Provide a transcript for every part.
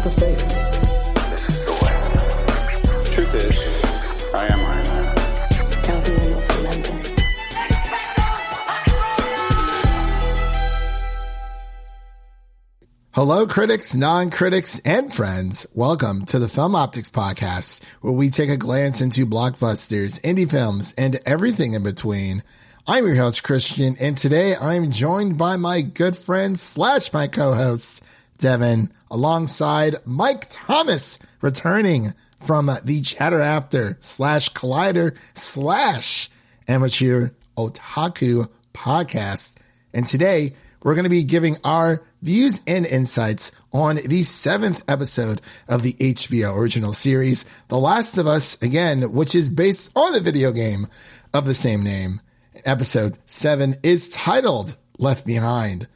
leap of faith. This is the way. Truth is, I am Iron Man. Tells me when you're from Memphis. Hello, critics, non-critics, and friends. Welcome to the Film Optics Podcast, where we take a glance into blockbusters, indie films, and everything in between. I'm your host, Christian, and today I'm joined by my good friend slash my co-host, Devin, alongside Mike Thomas, returning from the Chatter After slash Collider slash Amateur Otaku podcast. And today we're going to be giving our views and insights on the seventh episode of the HBO original series, The Last of Us, again, which is based on the video game of the same name. Episode seven is titled Left Behind.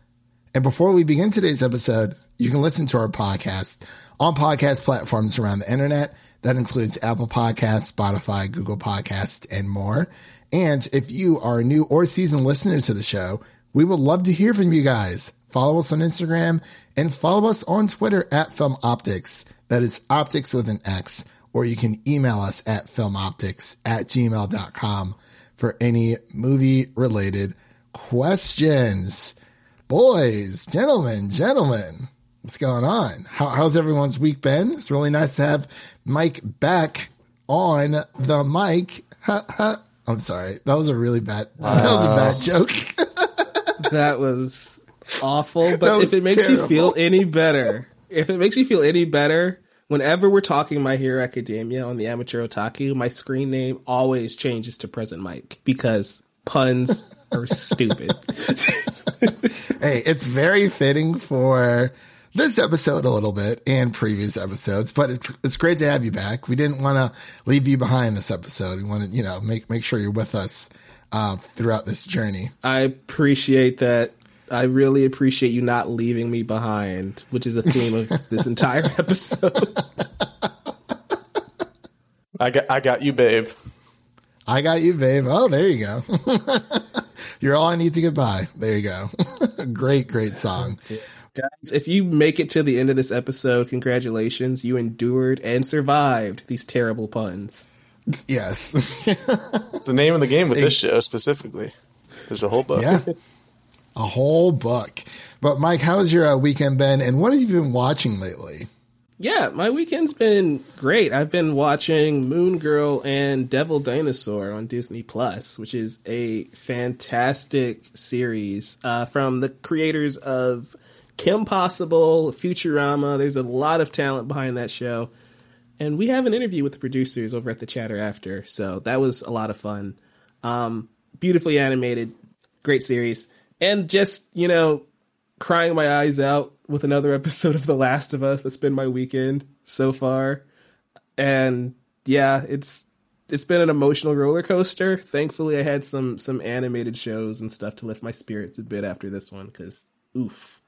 And before we begin today's episode, you can listen to our podcast on podcast platforms around the internet. That includes Apple Podcasts, Spotify, Google Podcasts, and more. And if you are a new or seasoned listener to the show, we would love to hear from you guys. Follow us on Instagram and follow us on Twitter at Film Optics. That is optics with an X. Or you can email us at filmoptics at gmail.com for any movie related questions. Boys, gentlemen, gentlemen, what's going on? How, how's everyone's week been? It's really nice to have Mike back on the mic. I'm sorry. That was a really bad, that was a bad joke. that was awful. But was if it makes you feel any better, if it makes you feel any better, whenever we're talking My Hero Academia on the Amateur Otaku, my screen name always changes to Present Mike because puns are stupid. hey, it's very fitting for this episode a little bit and previous episodes, but it's it's great to have you back. We didn't want to leave you behind this episode. We want to, you know, make make sure you're with us uh, throughout this journey. I appreciate that. I really appreciate you not leaving me behind, which is a theme of this entire episode. I got I got you, babe. I got you, babe. Oh, there you go. you're all I need to get by. There you go. great, great song. Guys, if you make it to the end of this episode, congratulations. You endured and survived these terrible puns. Yes. It's the name of the game with this show specifically. There's a whole book. yeah. A whole book. But Mike, how's your uh, weekend been and what have you been watching lately? Yeah, my weekend's been great. I've been watching Moon Girl and Devil Dinosaur on Disney Plus, which is a fantastic series uh, from the creators of Kim Possible, Futurama. There's a lot of talent behind that show. And we have an interview with the producers over at the Chatter After, so that was a lot of fun. Um, beautifully animated, great series, and just you know, crying my eyes out with another episode of The Last of Us. That's been my weekend so far, and yeah, it's it's been an emotional roller coaster. Thankfully, I had some some animated shows and stuff to lift my spirits a bit after this one because oof.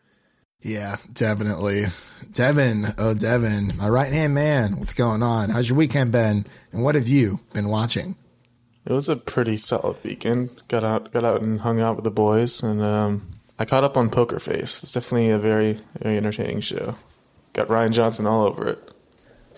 Yeah, definitely. Devin, oh Devin, my right hand man. What's going on? How's your weekend been? And what have you been watching? It was a pretty solid weekend. Got out got out and hung out with the boys and um, I caught up on Poker Face. It's definitely a very very entertaining show. Got Rian Johnson all over it.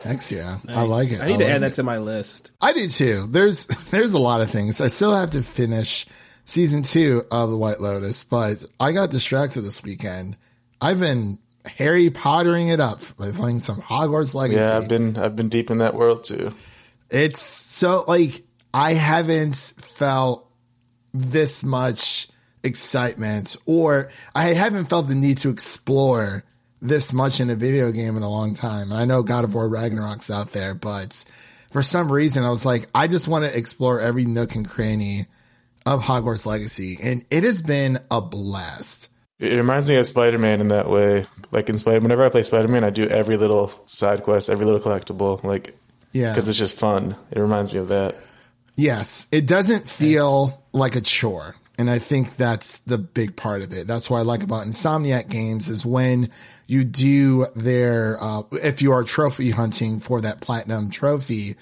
Heck yeah, I like it. I need to like add that to my list. I do too. There's there's a lot of things. I still have to finish season two of the White Lotus, but I got distracted this weekend. I've been Harry Pottering it up by playing some Hogwarts Legacy. Yeah, I've been I've been deep in that world too. It's so like I haven't felt this much excitement or I haven't felt the need to explore this much in a video game in a long time. And I know God of War Ragnarok's out there, but for some reason I was like, I just want to explore every nook and cranny of Hogwarts Legacy and it has been a blast. It reminds me of Spider Man in that way. Like in Spider, whenever I play Spider Man, I do every little side quest, every little collectible, like Yeah. because it's just fun. It reminds me of that. Yes, it doesn't feel like a chore. And I think that's the big part of it. That's what I like about Insomniac games is when you do their, uh, if you are trophy hunting for that platinum trophy,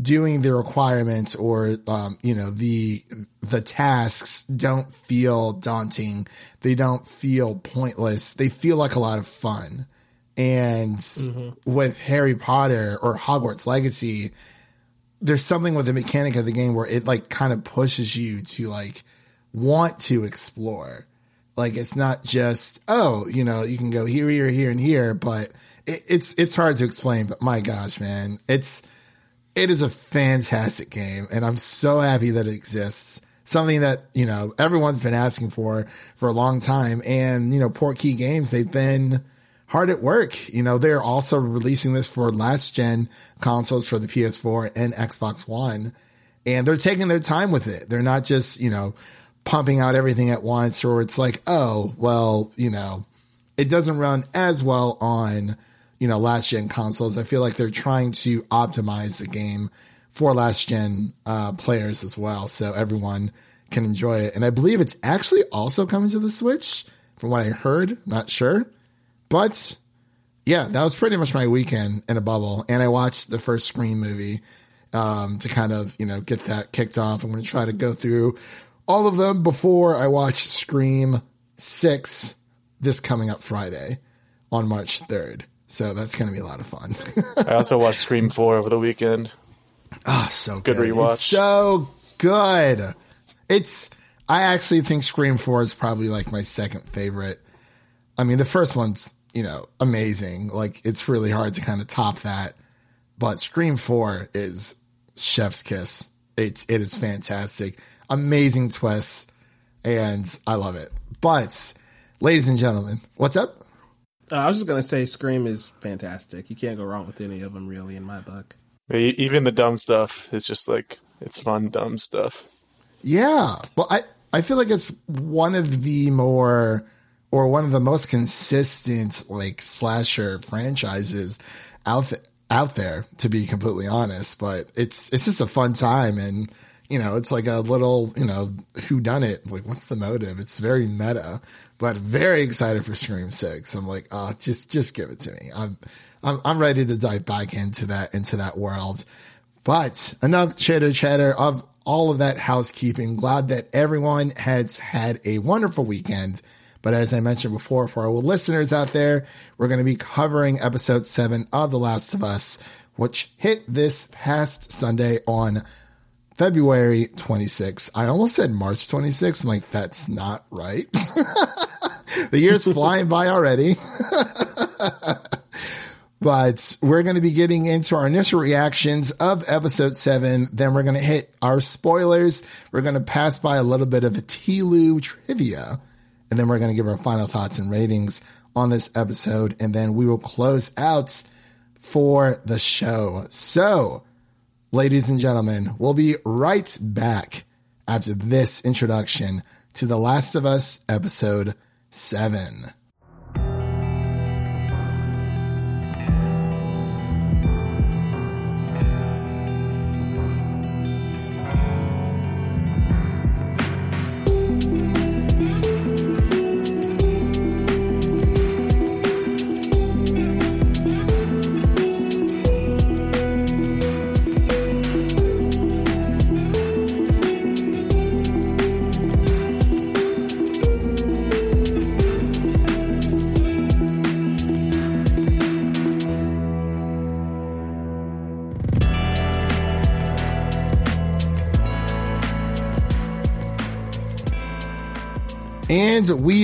doing the requirements or, um, you know, the, the tasks don't feel daunting. They don't feel pointless. They feel like a lot of fun. And with Harry Potter or Hogwarts Legacy, there's something with the mechanic of the game where it like kind of pushes you to like want to explore. Like it's not just oh, you know, you can go here, here, here, and here, but it, it's it's hard to explain. But my gosh, man, it's it is a fantastic game, and I'm so happy that it exists. Something that you know everyone's been asking for for a long time, and you know, Portkey Games they've been hard at work. You know, they're also releasing this for last gen consoles for the PS4 and Xbox One, and they're taking their time with it. They're not just you know pumping out everything at once, or it's like, oh, well, you know, it doesn't run as well on you know last gen consoles. I feel like they're trying to optimize the game for last gen uh, players as well, so everyone can enjoy it. And I believe it's actually also coming to the Switch, from what I heard. Not sure, but yeah, that was pretty much my weekend in a bubble. And I watched the first Scream movie um, to kind of you know get that kicked off. I'm going to try to go through all of them before I watch Scream Six this coming up Friday on March 3rd. So that's going to be a lot of fun. I also watched Scream 4 over the weekend. Ah, so good. Good rewatch. It's so good. It's I actually think Scream 4 is probably like my second favorite. I mean, the first one's, you know, amazing. Like it's really hard to kind of top that. But Scream 4 is chef's kiss. It it is fantastic. Amazing twists and I love it. But ladies and gentlemen, what's up? Uh, I was just gonna say, Scream is fantastic. You can't go wrong with any of them, really, in my book. Even the dumb stuff is just like it's fun, dumb stuff. Yeah. Well, I, I feel like it's one of the more, or one of the most consistent, like, slasher franchises out, th- out there, to be completely honest. But it's, it's just a fun time. And, you know, it's like a little, you know, who done it? Like, what's the motive? It's very meta, but very excited for Scream 6. I'm like, oh, just, just give it to me. I'm, I'm, I'm ready to dive back into that, into that world. But enough chitter chatter of all of that housekeeping. Glad that everyone has had a wonderful weekend. But as I mentioned before, for our listeners out there, we're going to be covering episode seven of The Last of Us, which hit this past Sunday on February 26th. I almost said March 26th. I'm like, that's not right. the year's flying by already. but we're going to be getting into our initial reactions of episode seven. Then we're going to hit our spoilers. We're going to pass by a little bit of a T-Lou trivia. And then we're going to give our final thoughts and ratings on this episode. And then we will close out for the show. So, Ladies and gentlemen, we'll be right back after this introduction to The Last of Us Episode 7.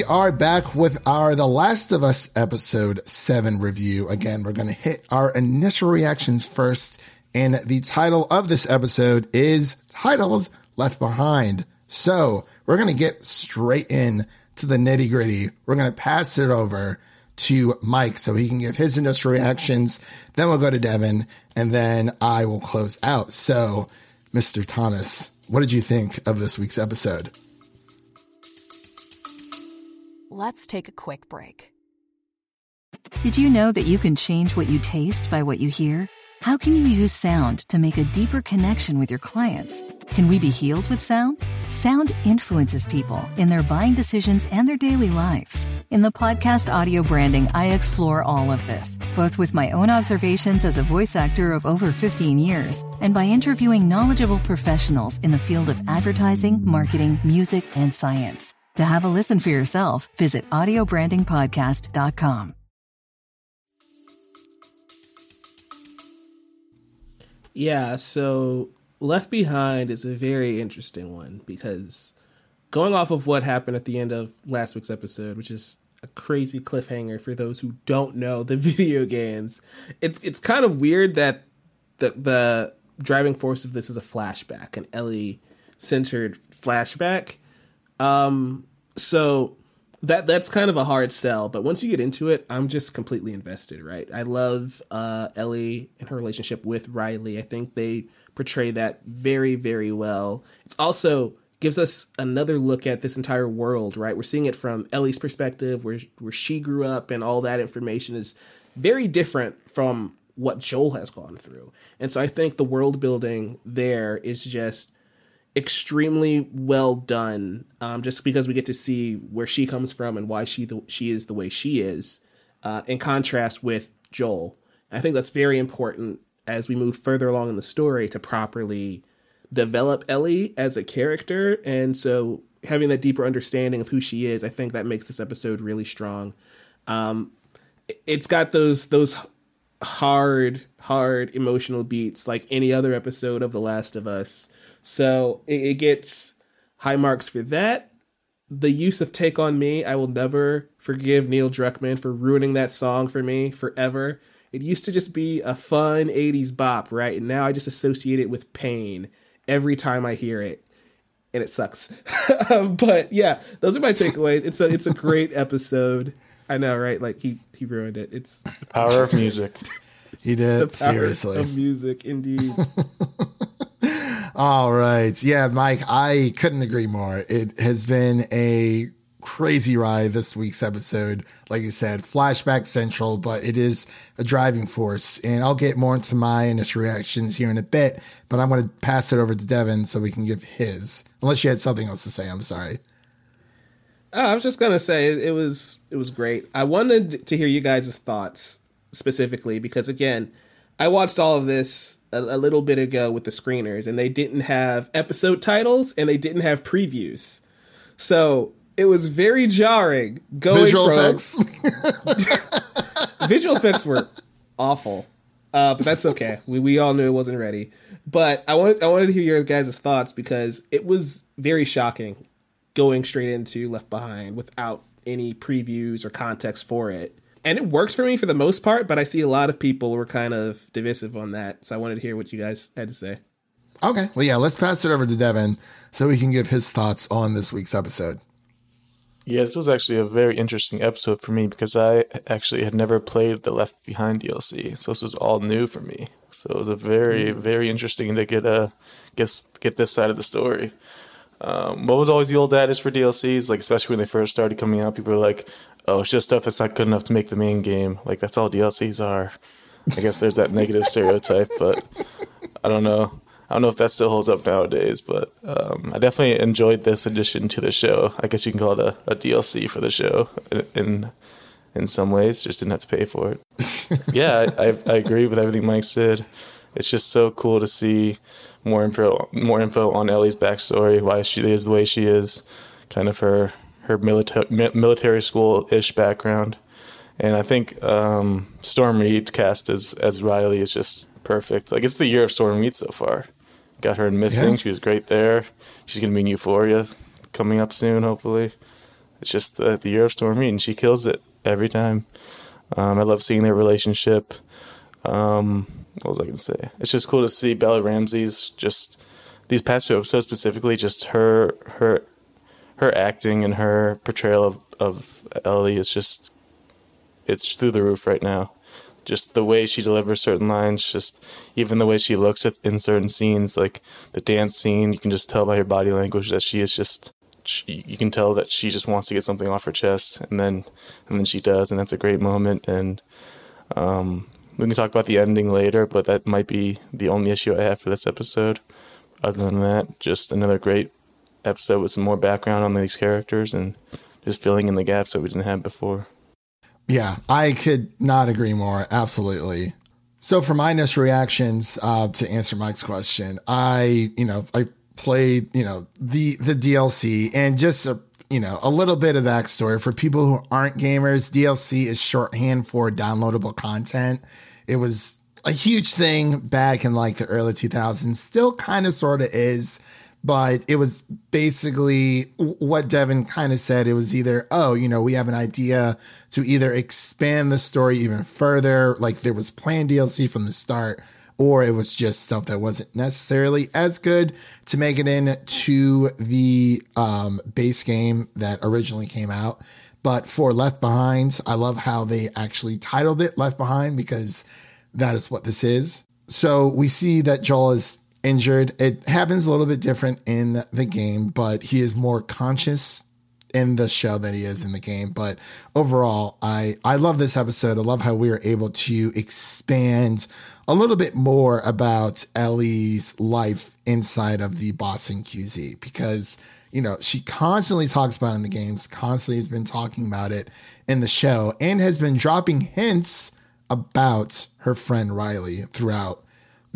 Are back with our The Last of Us episode 7 review. Again, we're going to hit our initial reactions first. And the title of this episode is titled Left Behind. So we're going to get straight in to the nitty gritty. We're going to pass it over to Mike so he can give his initial reactions. Then we'll go to Devin and then I will close out. So, Mr. Thomas, what did you think of this week's episode? Let's take a quick break. Did you know that you can change what you taste by what you hear? How can you use sound to make a deeper connection with your clients? Can we be healed with sound? Sound influences people in their buying decisions and their daily lives. In the podcast Audio Branding, I explore all of this, both with my own observations as a voice actor of over 15 years and by interviewing knowledgeable professionals in the field of advertising, marketing, music, and science. To have a listen for yourself, visit audiobrandingpodcast.com. Yeah, so Left Behind is a very interesting one because going off of what happened at the end of last week's episode, which is a crazy cliffhanger for those who don't know the video games, it's it's kind of weird that the the driving force of this is a flashback, an Ellie centered flashback um, so that that's kind of a hard sell, but once you get into it, I'm just completely invested. Right, I love uh, Ellie and her relationship with Riley. I think they portray that very very well. It's also gives us another look at this entire world. Right, we're seeing it from Ellie's perspective, where where she grew up, and all that information is very different from what Joel has gone through. And so I think the world building there is just extremely well done. Um, just because we get to see where she comes from and why she she is the way she is, uh, in contrast with Joel. And I think that's very important as we move further along in the story to properly develop Ellie as a character. And so having that deeper understanding of who she is, I think that makes this episode really strong. Um, it's got those those hard, hard emotional beats like any other episode of The Last of Us. So it, it gets high marks for that. The use of Take On Me, I will never forgive Neil Druckmann for ruining that song for me forever. It used to just be a fun 80s bop, right? And now I just associate it with pain every time I hear it. And it sucks. but yeah, those are my takeaways. It's a it's a great episode. I know, right? Like he he ruined it. It's the power of music. he did seriously The power of music, indeed. All right, yeah, Mike, I couldn't agree more. It has been a crazy ride this week's episode. Like you said, flashback central, but it is a driving force. And I'll get more into my initial reactions here in a bit, but I'm going to pass it over to Devin so we can give his. Unless you had something else to say, I'm sorry. Oh, I was just gonna say it, it was it was great. I wanted to hear you guys' thoughts specifically because again, I watched all of this a, a, little bit ago with the screeners, and they didn't have episode titles and they didn't have previews, so it was very jarring going visual from effects. visual effects were awful, uh, but that's okay. We we all knew it wasn't ready. But I wanted I wanted to hear your guys' thoughts because it was very shocking going straight into Left Behind without any previews or context for it. And it works for me for the most part, but I see a lot of people were kind of divisive on that. So I wanted to hear what you guys had to say. Okay. Well, yeah, let's pass it over to Devin so he can give his thoughts on this week's episode. Yeah, this was actually a very interesting episode for me because I actually had never played the Left Behind DLC, so this was all new for me. So it was a very, very interesting to get a get get this side of the story. Um, what was always the old adage for DLCs? Like especially when they first started coming out, people were like, "Oh, it's just stuff that's not good enough to make the main game." Like that's all DLCs are. I guess there's that negative stereotype, but I don't know. I don't know if that still holds up nowadays, but um, I definitely enjoyed this addition to the show. I guess you can call it a, a DLC for the show in in some ways. Just didn't have to pay for it. yeah, I, I, I agree with everything Mike said. It's just so cool to see more info more info on Ellie's backstory, why she is the way she is, kind of her her military military school ish background, and I think um, Storm Reid cast as as Riley is just perfect. Like it's the year of Storm Reid so far. Got her in Missing. Yeah. She was great there. She's gonna be in Euphoria coming up soon, hopefully. It's just the the year of Storm Reid, and she kills it every time. Um, I love seeing their relationship. Um, what was I going to say? It's just cool to see Bella Ramsey's just these past two episodes specifically, just her her her acting and her portrayal of, of Ellie is just it's through the roof right now. Just the way she delivers certain lines, just even the way she looks at in certain scenes, like the dance scene, you can just tell by her body language that she is just she, you can tell that she just wants to get something off her chest, and then and then she does, and that's a great moment. And um, we can talk about the ending later, but that might be the only issue I have for this episode. Other than that, just another great episode with some more background on these characters and just filling in the gaps that we didn't have before. Yeah, I could not agree more. Absolutely. So for my initial reactions, uh, to answer Mike's question, I, you know, I played, you know, the, the DLC and just a, you know, a little bit of backstory for people who aren't gamers. DLC is shorthand for downloadable content. It was a huge thing back in like the early 2000s. Still kind of sort of is, but it was basically what Devin kind of said. It was either, oh, you know, we have an idea to either expand the story even further, like there was planned DLC from the start, or it was just stuff that wasn't necessarily as good to make it into the um, base game that originally came out. But for Left Behind, I love how they actually titled it Left Behind because that is what this is. So we see that Joel is injured. It happens a little bit different in the game, but he is more conscious in the show than he is in the game. But overall, I I love this episode. I love how we were able to expand a little bit more about Ellie's life inside of the Boston QZ because you know she constantly talks about in the games, constantly has been talking about it in the show, and has been dropping hints about her friend Riley throughout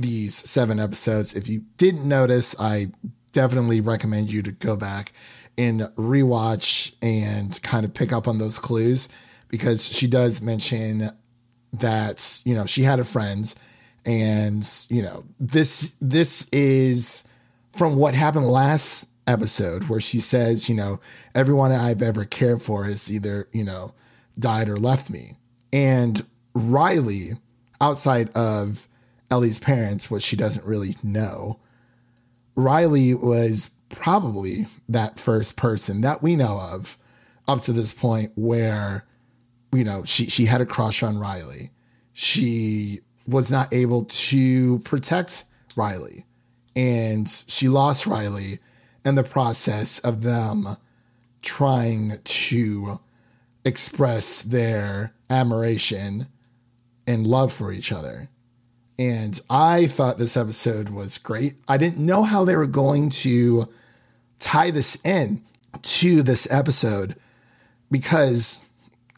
these seven episodes. If you didn't notice, I definitely recommend you to go back and rewatch and kind of pick up on those clues because she does mention that, you know, she had a friend and, you know, this this is from what happened last episode where she says, you know, everyone I've ever cared for has either, you know, died or left me. And Riley, outside of Ellie's parents, which she doesn't really know, Riley was probably that first person that we know of up to this point where, you know, she, she had a crush on Riley. She was not able to protect Riley. And she lost Riley in the process of them trying to express their admiration and love for each other. And I thought this episode was great. I didn't know how they were going to tie this in to this episode because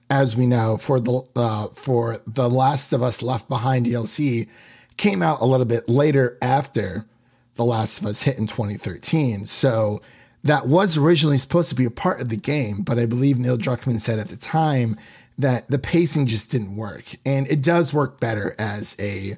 as we know for the uh, for the last of us left behind dlc came out a little bit later after the last of us hit in 2013 so that was originally supposed to be a part of the game but i believe neil druckmann said at the time that the pacing just didn't work. And it does work better as a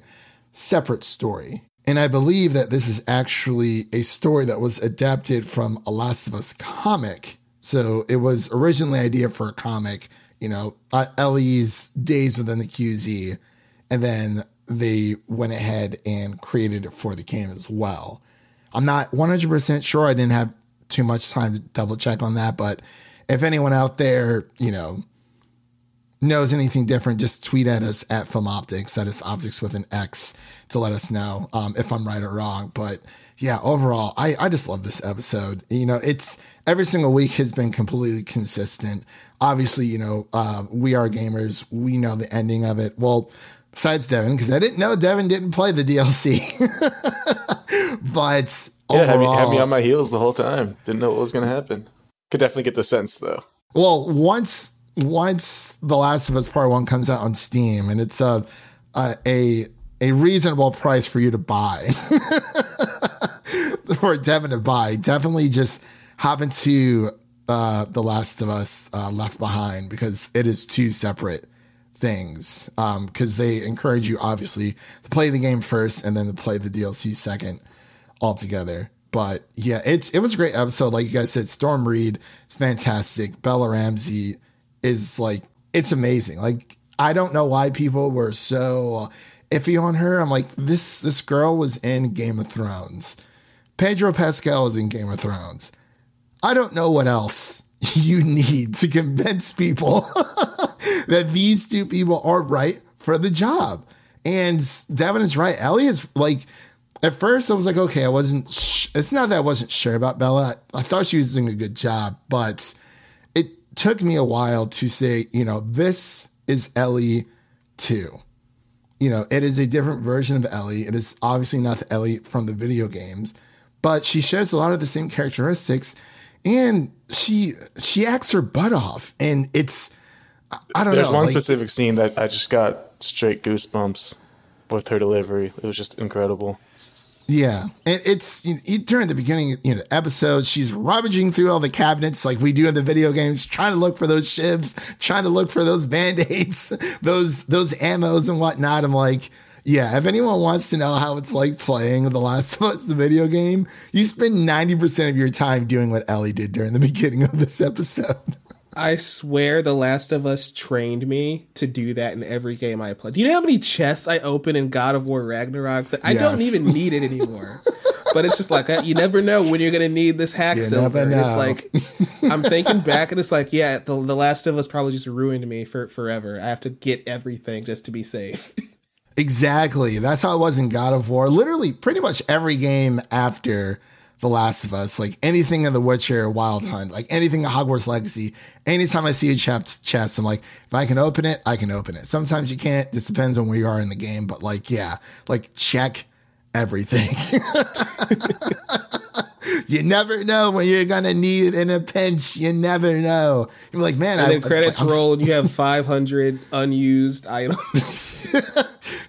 separate story. And I believe that this is actually a story that was adapted from a Last of Us comic. So it was originally idea for a comic, you know, uh, Ellie's days within the QZ, and then they went ahead and created it for the game as well. I'm not 100% sure. I didn't have too much time to double check on that, but if anyone out there, you know, knows anything different, just tweet at us at Film Optics. That is optics with an X to let us know um, if I'm right or wrong. But yeah, overall, I, I just love this episode. You know, it's every single week has been completely consistent. Obviously, you know, uh, we are gamers. We know the ending of it. Well, besides Devin, because I didn't know Devin didn't play the DLC. but yeah, overall, had me, had me on my heels the whole time. Didn't know what was going to happen. Could definitely get the sense though. well, once once The Last of Us Part One comes out on Steam, and it's a a a, a reasonable price for you to buy, for Devin to buy, definitely just hop into uh, The Last of Us uh, Left Behind because it is two separate things. Because um, they encourage you obviously to play the game first and then to play the DLC second altogether. But yeah, it's it was a great episode. Like you guys said, Storm Reid is fantastic. Bella Ramsey is like it's amazing. Like I don't know why people were so iffy on her. I'm like this this girl was in Game of Thrones. Pedro Pascal is in Game of Thrones. I don't know what else you need to convince people that these two people are right for the job. And Devin is right. Ellie is like, at first I was like, okay, I wasn't, sh- it's not that I wasn't sure about Bella. I thought she was doing a good job, but took me a while to say, you know, this is Ellie 2. You know, it is a different version of Ellie. It is obviously not the Ellie from the video games, but she shares a lot of the same characteristics and she she acts her butt off and it's I don't There's know. There's one like- specific scene that I just got straight goosebumps with her delivery. It was just incredible. Yeah, and it's you know, during the beginning, you know, episode, she's rummaging through all the cabinets like we do in the video games, trying to look for those shivs, trying to look for those band aids, those those ammos and whatnot. I'm like, Yeah, if anyone wants to know how it's like playing The Last of Us, the video game, you spend 90% of your time doing what Ellie did during the beginning of this episode. I swear The Last of Us trained me to do that in every game I play. Do you know how many chests I open in God of War Ragnarok that I don't even need it anymore? but it's just like uh, you never know when you're gonna need this hack You silver. It's like I'm thinking back and it's like, yeah, the, the Last of Us probably just ruined me for forever. I have to get everything just to be safe. Exactly. That's how it was in God of War. Literally, pretty much every game after The Last of Us, like anything in The Witcher, Wild Hunt, like anything in Hogwarts Legacy, anytime I see a chest, chest, I'm like, if I can open it, I can open it. Sometimes you can't. Just depends on where you are in the game. But like, yeah, like check everything. you never know when you're gonna need it in a pinch. You never know. You're like, man, And I, then credits I'm- roll and you have 500 unused items.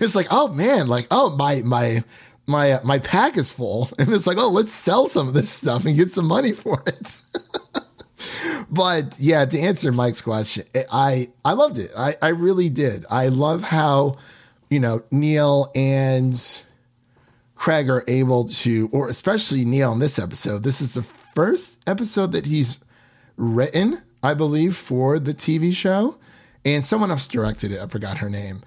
it's like, oh man, like, oh my my my uh, my pack is full, and it's like, oh, let's sell some of this stuff and get some money for it. but yeah, to answer Mike's question, I I loved it. I I really did. I love how you know Neil and Craig are able to, or especially Neil in this episode. This is the first episode that he's written, I believe, for the TV show. And someone else directed it. I forgot her name.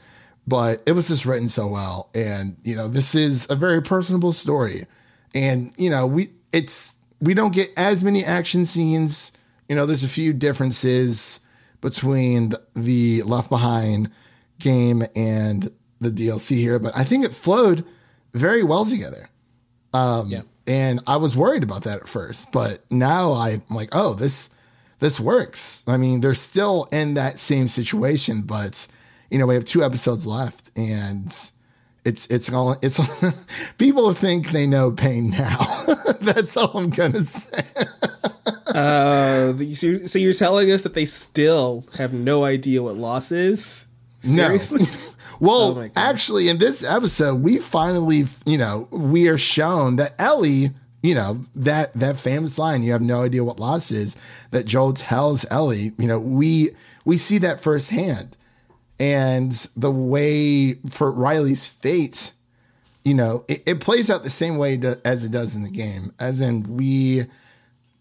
But it was just written so well. And, you know, this is a very personable story. And, you know, we it's we don't get as many action scenes. You know, there's a few differences between the Left Behind game and the DLC here, but I think it flowed very well together. Um, Yeah. And I was worried about that at first, but now I'm like, oh, this this works. I mean, they're still in that same situation, but you know, we have two episodes left, and it's it's all it's people think they know pain now. That's all I'm gonna say. Uh, so so you're telling us that they still have no idea what loss is? Seriously? Well, Oh actually, in this episode, we finally, you know, we are shown that Ellie, you know, that that famous line, "You have no idea what loss is," that Joel tells Ellie. You know, we we see that firsthand, and the way for Riley's fate, you know, it, it plays out the same way to, as it does in the game. As in, we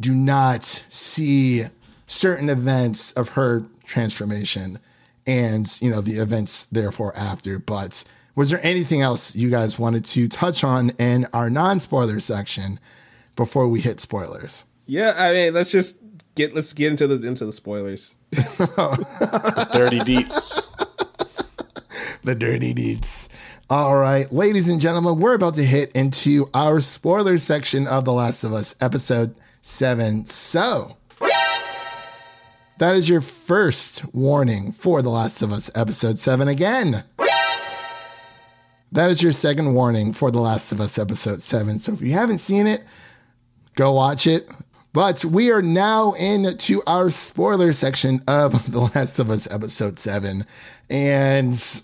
do not see certain events of her transformation and you know the events therefore after but was there anything else you guys wanted to touch on in our non-spoiler section before we hit spoilers yeah, I mean, let's just get let's get into the into the spoilers. Dirty deets. The dirty deeds all right ladies and gentlemen we're about to hit into our spoiler section of the last of us episode 7 so that is your first warning for The Last of Us episode 7 again. That is your second warning for The Last of Us episode 7. So if you haven't seen it, go watch it. But we are now into our spoiler section of The Last of Us episode 7. And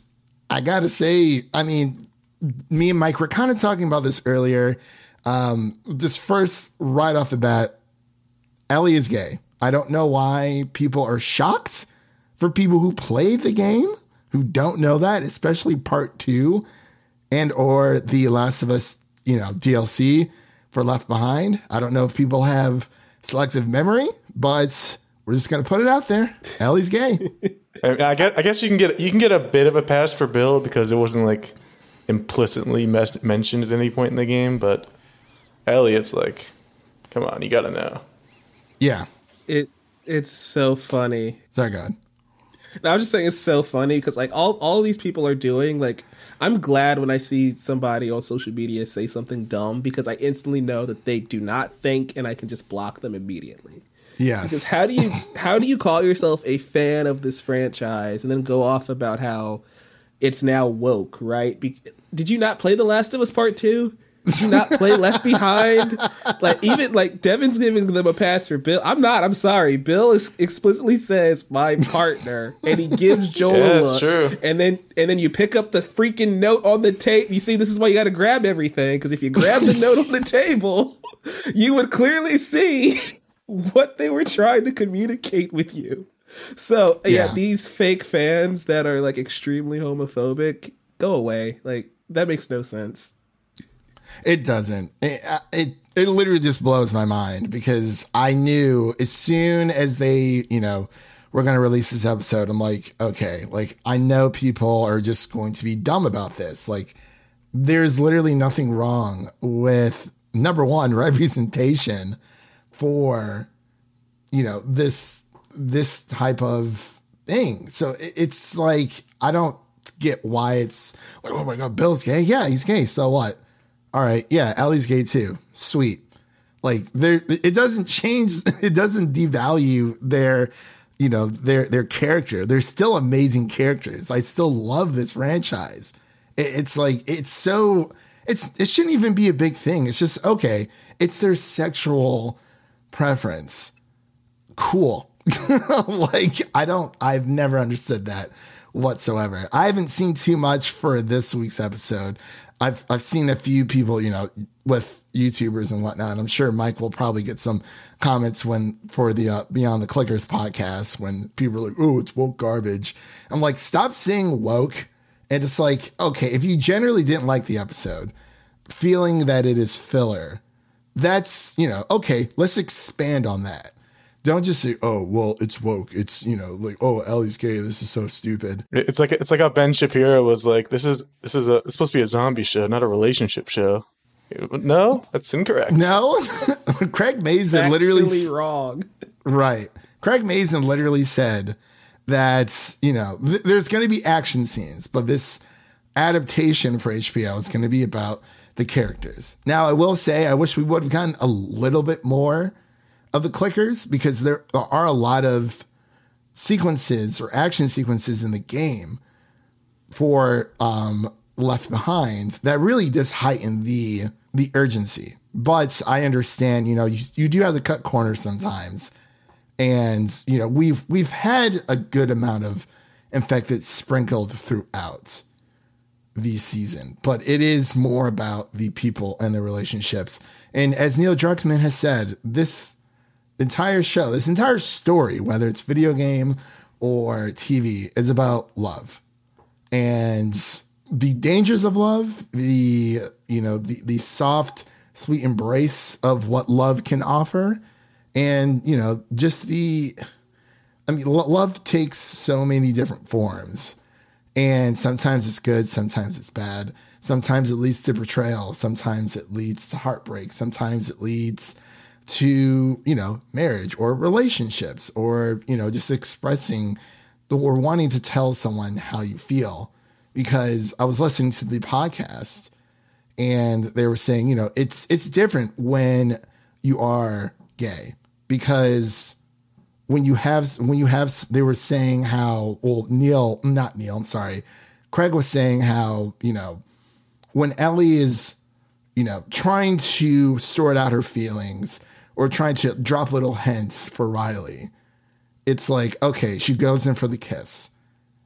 I got to say, I mean, me and Mike were kind of talking about this earlier. Um, this first, right off the bat, Ellie is gay. I don't know why people are shocked for people who play the game who don't know that, especially part two and or the Last of Us, you know, DLC for Left Behind. I don't know if people have selective memory, but we're just gonna put it out there. Ellie's gay. I, I guess, I guess you can get you can get a bit of a pass for Bill because it wasn't like implicitly mes- mentioned at any point in the game, but Ellie, it's like, come on, you got to know. yeah. It it's so funny. Sorry, God. No, I'm just saying it's so funny because like all all these people are doing like I'm glad when I see somebody on social media say something dumb because I instantly know that they do not think and I can just block them immediately. Because how do you how do you call yourself a fan of this franchise and then go off about how it's now woke, right? Be- did you not play The Last of Us Part Two? Did you not play Left Behind? Like even like Devin's giving them a pass for Bill. I'm not. I'm sorry. Bill is explicitly says my partner, and he gives Joel Yeah, a look. true. And then and then you pick up the freaking note on the tape. You see, this is why you got to grab everything because if you grab the note on the table, you would clearly see what they were trying to communicate with you. So yeah, Yeah. these fake fans that are like extremely homophobic, go away. Like that makes no sense. It doesn't. It, uh, it it literally just blows my mind because I knew as soon as they, you know, were going to release this episode, I'm like, okay, like I know people are just going to be dumb about this. Like there's literally nothing wrong with number one representation for you know this this type of thing. So it's like I don't get why it's like, oh my god, Bill's gay. Yeah, he's gay. So what? All right, yeah, Ellie's gay too. Sweet. Like there, it doesn't change. It doesn't devalue their, you know, their their character. They're still amazing characters. I still love this franchise. It's like it's so. It's it shouldn't even be a big thing. It's just okay. It's their sexual preference. Cool. like I don't. I've never understood that whatsoever. I haven't seen too much for this week's episode. I've I've seen a few people, you know, with YouTubers and whatnot. I'm sure Mike will probably get some comments when for the uh, Beyond the Clickers podcast when people are like, "Oh, it's woke garbage." I'm like, stop saying woke, and it's like, okay, if you generally didn't like the episode, feeling that it is filler, that's you know, okay, let's expand on that. Don't just say, "Oh, well, it's woke." It's you know, like, "Oh, Ellie's gay. This is so stupid." It's like it's like how Ben Shapiro was like, "This is this is a it's supposed to be a zombie show, not a relationship show." No, that's incorrect. No, Craig Mazin literally wrong. Right, Craig Mazin literally said that you know th- there's going to be action scenes, but this adaptation for HBO is going to be about the characters. Now, I will say, I wish we would have gotten a little bit more of the clickers because there are a lot of sequences or action sequences in the game for um, Left Behind that really just heighten the the urgency. But I understand, you know, you, you do have to cut corners sometimes, and you know we've we've had a good amount of infected sprinkled throughout the season, but it is more about the people and the relationships. And as Neil Druckmann has said, this entire show, this entire story, whether it's video game or TV, is about love and the dangers of love, the you know the the soft, sweet embrace of what love can offer, and you know just the. I mean, love takes so many different forms, and sometimes it's good, sometimes it's bad. Sometimes it leads to betrayal. Sometimes it leads to heartbreak. Sometimes it leads to you know marriage or relationships or you know just expressing or wanting to tell someone how you feel because I was listening to the podcast and they were saying you know it's it's different when you are gay because when you have when you have they were saying how well Neil not Neil I'm sorry Craig was saying how you know when Ellie is you know trying to sort out her feelings or trying to drop little hints for Riley, it's like, okay, she goes in for the kiss.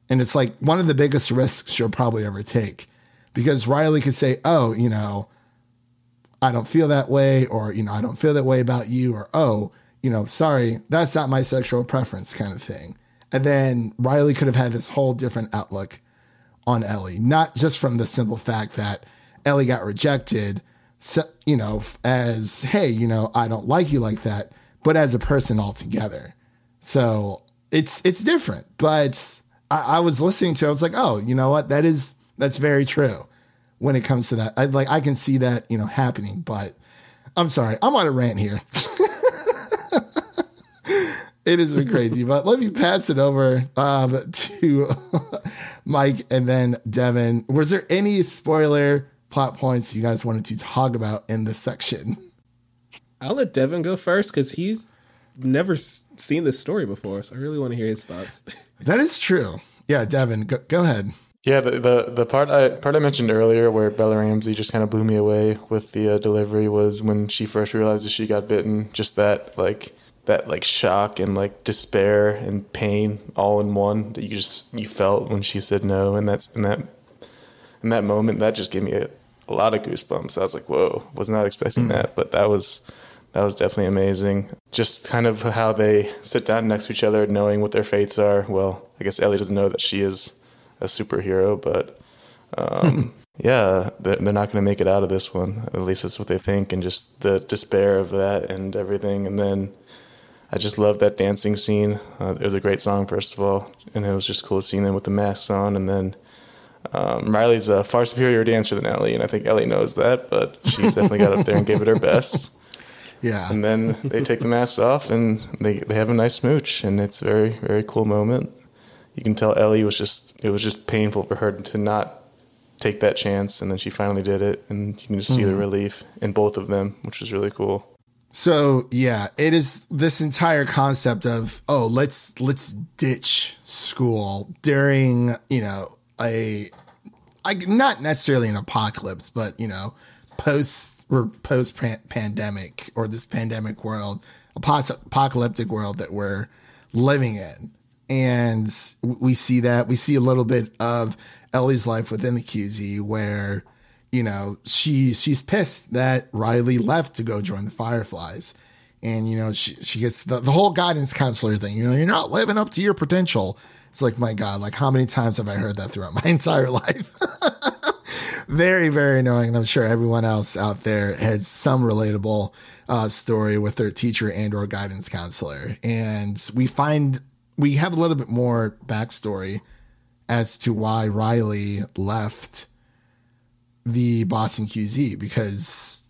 And it's like one of the biggest risks she'll probably ever take because Riley could say, oh, you know, I don't feel that way, or, you know, I don't feel that way about you, or, oh, you know, sorry, that's not my sexual preference kind of thing. And then Riley could have had this whole different outlook on Ellie, not just from the simple fact that Ellie got rejected, so, you know, as, hey, you know, I don't like you like that, but as a person altogether. So it's, it's different, but I, I was listening to, I was like, oh, you know what? That is, that's very true when it comes to that. I like, I can see that, you know, happening, but I'm sorry, I'm on a rant here. it has been crazy, but let me pass it over um, to Mike and then Devin. Was there any spoiler plot points you guys wanted to talk about in this section? I'll let Devin go first because he's never seen this story before, so I really want to hear his thoughts. that is true. Yeah, Devin, go, go ahead. Yeah, the, the the part I part I mentioned earlier where Bella Ramsey just kind of blew me away with the uh, delivery was when she first realized that she got bitten. Just that like that like shock and like despair and pain all in one that you just you felt when she said no, and that's in that in that moment that just gave me a, a lot of goosebumps. I was like, whoa, was not expecting mm. that, but that was that was definitely amazing. Just kind of how they sit down next to each other, knowing what their fates are. Well, I guess Ellie doesn't know that she is a superhero, but um, yeah, they're, they're not going to make it out of this one. At least that's what they think, and just the despair of that and everything. And then I just loved that dancing scene. Uh, it was a great song, first of all, and it was just cool seeing them with the masks on. And then um, Riley's a far superior dancer than Ellie, and I think Ellie knows that, but she's definitely got up there and gave it her best. Yeah. And then they take the masks off and they they have a nice smooch, and it's a very very cool moment. You can tell Ellie was just it was just painful for her to not take that chance, and then she finally did it, and you can just see the relief in both of them, which was really cool. So yeah, it is this entire concept of oh let's let's ditch school during you know a like not necessarily an apocalypse, but you know post or post pandemic or this pandemic world, apocalyptic world that we're living in, and we see that we see a little bit of Ellie's life within the QZ where you know, she's she's pissed that Riley left to go join the Fireflies. And, you know, she, she gets the, the whole guidance counselor thing. You know, you're not living up to your potential. It's like, my God, like how many times have I heard that throughout my entire life? very, very annoying. And I'm sure everyone else out there has some relatable uh, story with their teacher and or guidance counselor. And we find we have a little bit more backstory as to why Riley left the Boston QZ because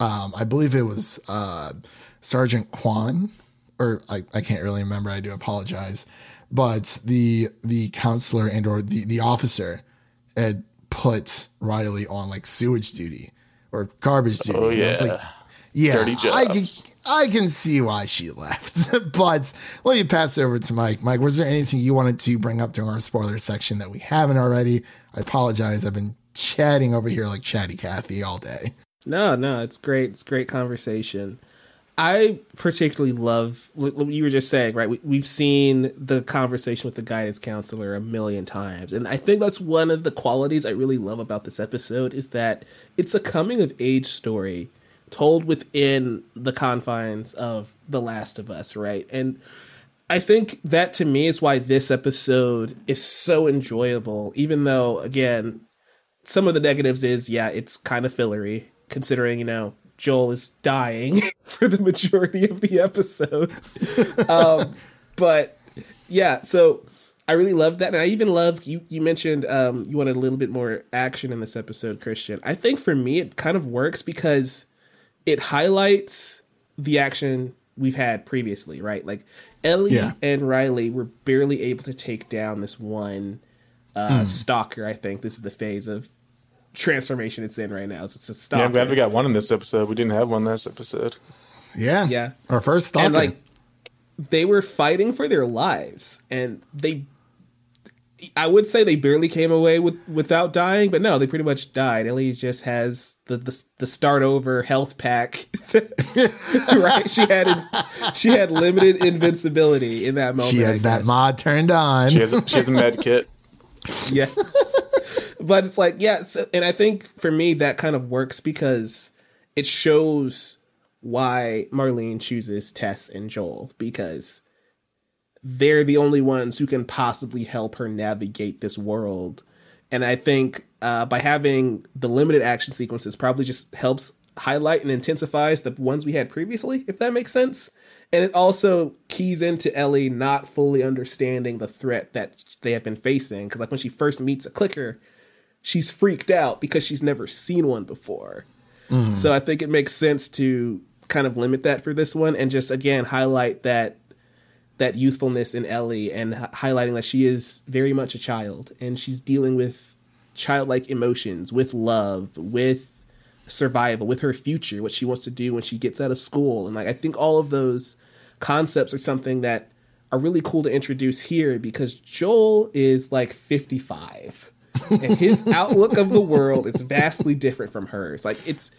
um, I believe it was uh, Sergeant Kwan, or I, I can't really remember. I do apologize, but the the counselor and or the the officer had put Riley on like sewage duty or garbage duty. Oh yeah, like, yeah. Dirty jobs. I can I can see why she left, but let me pass it over to Mike. Mike, was there anything you wanted to bring up during our spoiler section that we haven't already? I apologize. I've been chatting over here like chatty Cathy all day. No, no, it's great. It's great conversation. I particularly love what you were just saying, right? We, have seen the conversation with the guidance counselor a million times. And I think that's one of the qualities I really love about this episode is that it's a coming of age story told within the confines of The Last of Us, right? And I think that to me is why this episode is so enjoyable, even though, again, some of the negatives is yeah, it's kind of fillery considering you know Joel is dying for the majority of the episode. um, but yeah, so I really love that, and I even love you. You mentioned um, you wanted a little bit more action in this episode, Christian. I think for me, it kind of works because it highlights the action we've had previously, right? Like Ellie yeah. and Riley were barely able to take down this one uh, mm. stalker. I think this is the phase of transformation it's in right now. So it's a stalker. Yeah, I'm glad we got one in this episode. We didn't have one last episode. Yeah, yeah. Our first stalker. And like they were fighting for their lives, and they. I would say they barely came away with without dying, but no, they pretty much died. Ellie just has the the, the start over health pack, right? She had she had limited invincibility in that moment. She has that mod turned on. She has a, she has a med kit. yes but it's like yeah so, and i think for me that kind of works because it shows why marlene chooses tess and joel because they're the only ones who can possibly help her navigate this world. And i think uh, by having the limited action sequences probably just helps highlight and intensifies the ones we had previously if that makes sense. And it also keys into ellie not fully understanding the threat that they have been facing. Because like when she first meets a clicker she's freaked out because she's never seen one before. Mm. So I think it makes sense to kind of limit that for this one and just again highlight that that youthfulness in Ellie and h- highlighting that she is very much a child and she's dealing with childlike emotions, with love, with survival, with her future, what she wants to do when she gets out of school. And like I think all of those concepts are something that are really cool to introduce here because Joel is like 55 and his outlook of the world is vastly different from hers. Like it's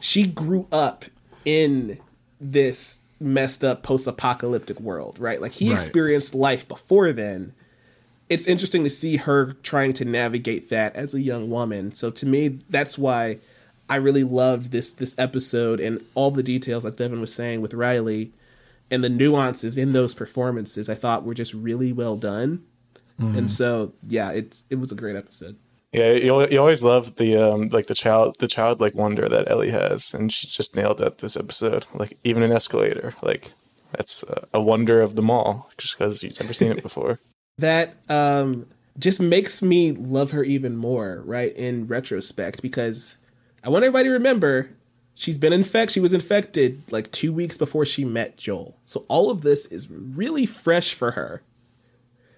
she grew up in this messed up post-apocalyptic world, right? Like he right. experienced life before then. It's interesting to see her trying to navigate that as a young woman. So to me, that's why I really loved this this episode and all the details like Devin was saying with Riley and the nuances in those performances I thought were just really well done. Mm-hmm. And so, yeah, it's it was a great episode. Yeah, you, you always love the um like the child the childlike wonder that Ellie has, and she just nailed that this episode. Like even an escalator, like that's a, a wonder of them all, just because you've never seen it before. that um just makes me love her even more, right? In retrospect, because I want everybody to remember she's been infected. She was infected like two weeks before she met Joel, so all of this is really fresh for her.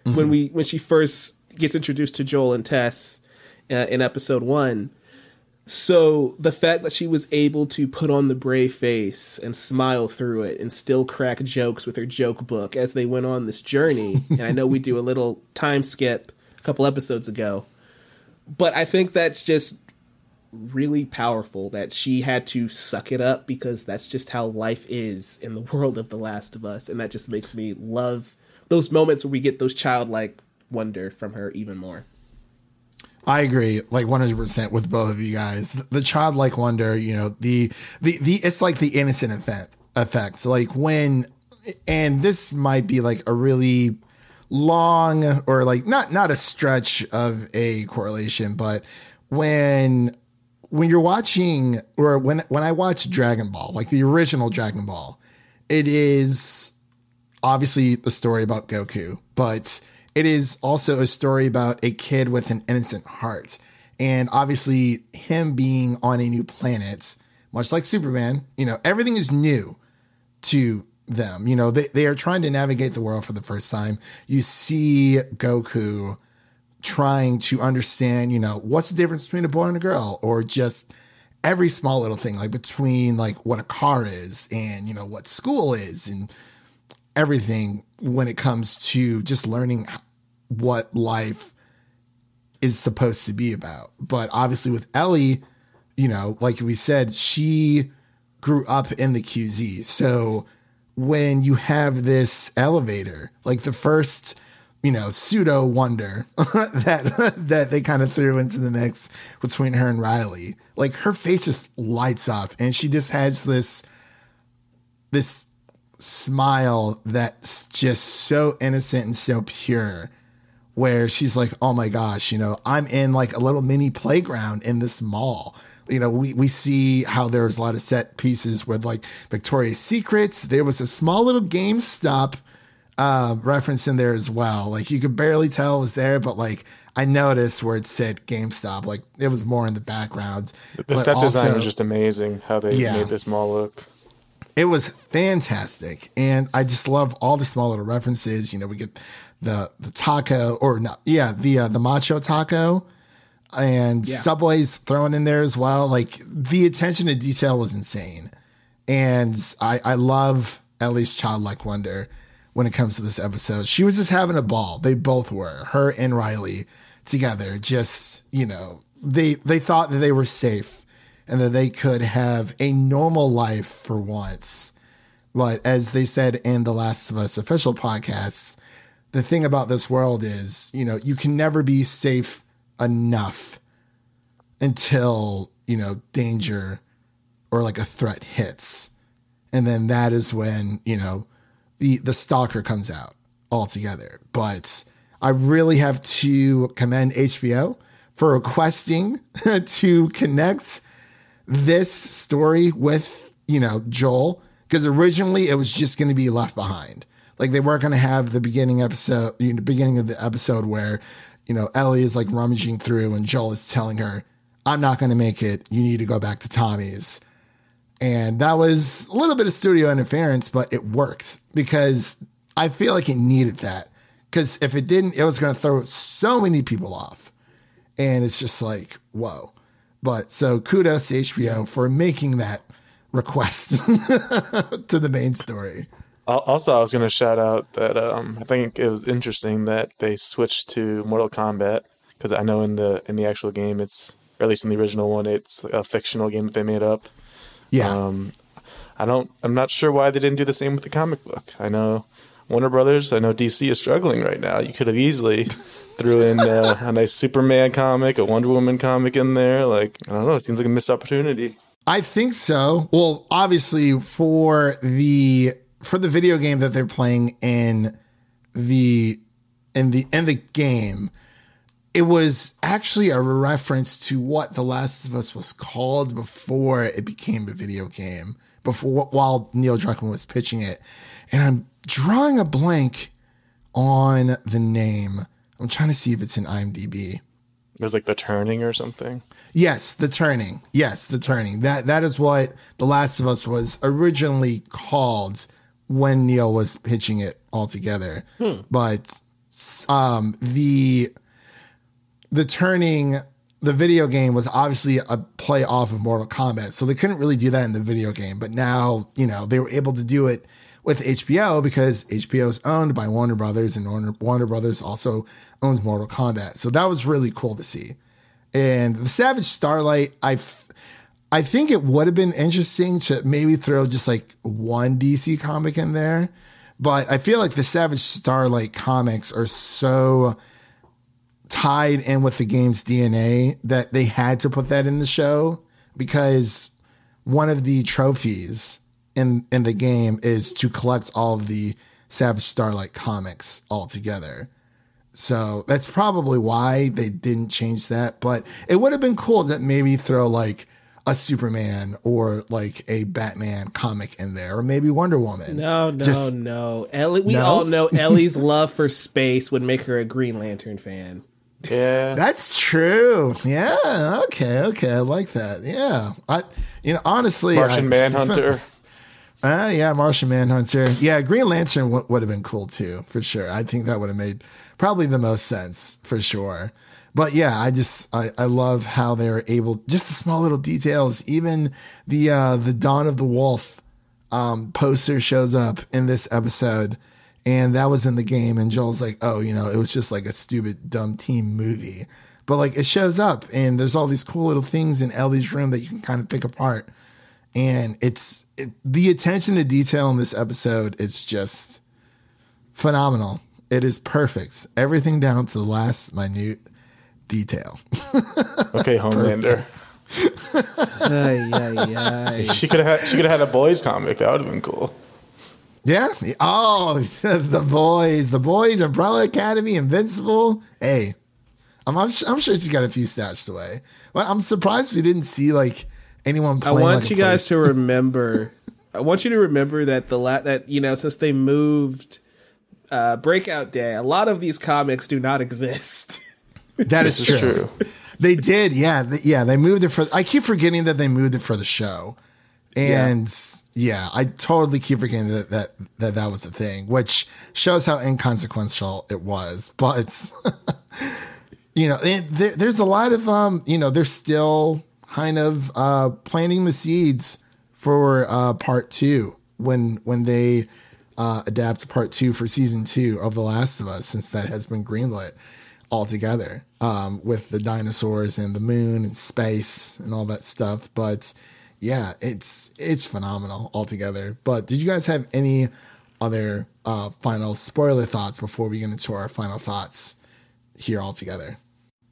When we when she first gets introduced to Joel and Tess uh, in episode one. So the fact that she was able to put on the brave face and smile through it and still crack jokes with her joke book as they went on this journey, and I know we do a little time skip a couple episodes ago, but I think that's just really powerful that she had to suck it up because that's just how life is in the world of The Last of Us, and that just makes me love those moments where we get those childlike wonder from her even more. I agree, like one hundred percent with both of you guys. The, childlike wonder, you know, the the the it's like the innocent effect effects. Like when, and this might be like a really long or like not not a stretch of a correlation, but when when you're watching or when when I watch Dragon Ball, like the original Dragon Ball, it is obviously the story about Goku, but it is also a story about a kid with an innocent heart. And obviously, him being on a new planet, much like Superman, you know, everything is new to them. You know, they, they are trying to navigate the world for the first time. You see Goku trying to understand, you know, what's the difference between a boy and a girl, or just every small little thing, like between like what a car is and, you know, what school is and everything when it comes to just learning what life is supposed to be about. But obviously with Ellie, you know, like we said, she grew up in the QZ. So when you have this elevator, like the first, you know, pseudo wonder that that they kind of threw into the mix between her and Riley, like her face just lights up and she just has this this smile that's just so innocent and so pure where she's like, oh my gosh, you know, I'm in like a little mini playground in this mall. You know, we, we see how there's a lot of set pieces with like Victoria's Secrets. There was a small little GameStop uh, reference in there as well. Like you could barely tell it was there, but like I noticed where it said GameStop. Like it was more in the background. The set design was just amazing. How they Yeah. made this mall look. It was fantastic. And i just love all the small little references. You know we get the the taco or not yeah the uh, the macho taco and Yeah. subways thrown in there as well. Like the attention to detail was insane. And i i love ellie's childlike wonder when it comes to this episode. She was just having a ball. They both were her and riley together. Just you know they they thought that they were safe and that they could have a normal life for once. But as they said in the Last of Us official podcast, the thing about this world is, you know, you can never be safe enough until, you know, danger or like a threat hits. And then that is when, you know, the the stalker comes out altogether. But I really have to commend HBO for requesting to connect this story with, you know, Joel, because originally it was just going to be left behind. Like they weren't going to have the beginning episode, you know, the beginning of the episode where, you know, Ellie is like rummaging through and Joel is telling her, I'm not going to make it. You need to go back to Tommy's. And that was a little bit of studio interference, but it worked because I feel like it needed that. Because if it didn't, it was going to throw so many people off. And it's just like, whoa. But so kudos to HBO for making that request to the main story. Also, I was going to shout out that um, I think it was interesting that they switched to Mortal Kombat because I know in the in the actual game it's, or at least in the original one, it's a fictional game that they made up. Yeah. Um, I don't. I'm not sure why they didn't do the same with the comic book. I know Warner Brothers. I know DC is struggling right now. You could have easily threw in uh, a nice Superman comic, a Wonder Woman comic in there. Like I don't know. It seems like a missed opportunity. I think so. Well, obviously for the for the video game that they're playing in the in the in the game, it was actually a reference to what The Last of Us was called before it became a video game, before while Neil Druckmann was pitching it. And I'm drawing a blank on the name. I'm trying to see if it's in IMDb. It was like the turning or something. Yes, the turning. Yes, the turning. That that is what The Last of Us was originally called when Neil was pitching it all together. But um, the the turning the video game was obviously a play off of Mortal Kombat, so they couldn't really do that in the video game. But now, you know, they were able to do it with HBO because HBO is owned by Warner Brothers, and Warner, Warner Brothers also owns Mortal Kombat. So that was really cool to see. And the Savage Starlight, I, f- I think it would have been interesting to maybe throw just like one DC comic in there, but I feel like the Savage Starlight comics are so tied in with the game's DNA that they had to put that in the show because one of the trophies in in the game is to collect all of the Savage Starlight comics all together. So that's probably why they didn't change that. But it would have been cool that maybe throw like a Superman or like a Batman comic in there, or maybe Wonder Woman. No, no, Just- no. Ellie, we No? all know Ellie's love for space would make her a Green Lantern fan. Yeah. That's true. Yeah. Okay. Okay. I like that. Yeah. I, you know, honestly, Martian I- it's Manhunter. Been- Uh, yeah, Martian Manhunter. Yeah, Green Lantern w- would have been cool too, for sure. I think that would have made probably the most sense for sure. But yeah, I just I, I love how they're able just the small little details. Even the uh the Dawn of the Wolf um poster shows up in this episode and that was in the game and Joel's like, "Oh, you know, it was just like a stupid dumb team movie." But like it shows up and there's all these cool little things in Ellie's room that you can kind of pick apart and it's it, the attention to detail in this episode is just phenomenal. It is perfect. Everything down to the last minute detail. Okay, Homelander. Ay, ay, ay. She could have had, she could have had a boys comic. That would have been cool. yeah. Oh, the boys, the boys, Umbrella Academy, Invincible. Hey, I'm I'm, I'm sure she's got a few stashed away. But I'm surprised we didn't see like anyone. I want like a you guys to remember. I want you to remember that the la- that you know since they moved uh, Breakout Day, a lot of these comics do not exist. That is true. true. They did, yeah, th- yeah. They moved it for. I keep forgetting that they moved it for the show, and yeah, I totally keep forgetting that that that that was the thing, which shows how inconsequential it was. But you know, there, there's a lot of um, you know, they're still kind of uh planting the seeds for uh part two when when they uh adapt part two for season two of The Last of Us, since that has been greenlit altogether um, with the dinosaurs and the moon and space and all that stuff. But yeah, it's it's phenomenal altogether. But did you guys have any other uh, final spoiler thoughts before we get into our final thoughts here altogether?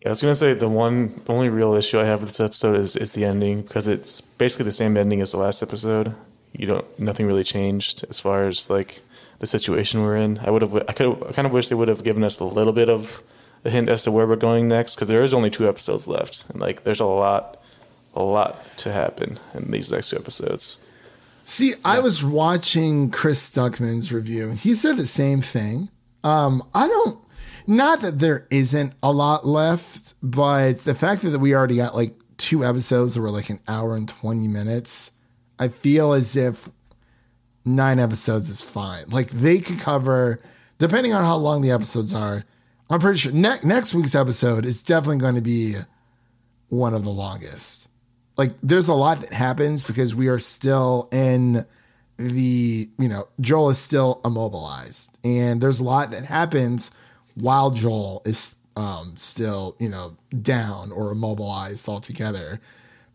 Yeah, I was gonna say the one, the only real issue I have with this episode is is the ending because it's basically the same ending as the last episode. You don't, nothing really changed as far as like the situation we're in. I would have, I could, I kind of wish they would have given us a little bit of a hint as to where we're going next because there is only two episodes left, and like there's a lot, a lot to happen in these next two episodes. See, I was watching Chris Stuckman's review, and he said the same thing. Um, I don't, not that there isn't a lot left, but the fact that we already got like two episodes that were like an hour and 20 minutes, I feel as if nine episodes is fine. Like they could cover, depending on how long the episodes are, I'm pretty sure ne- next week's episode is definitely going to be one of the longest like there's a lot that happens because we are still in the you know Joel is still immobilized and there's a lot that happens while Joel is um still you know down or immobilized altogether.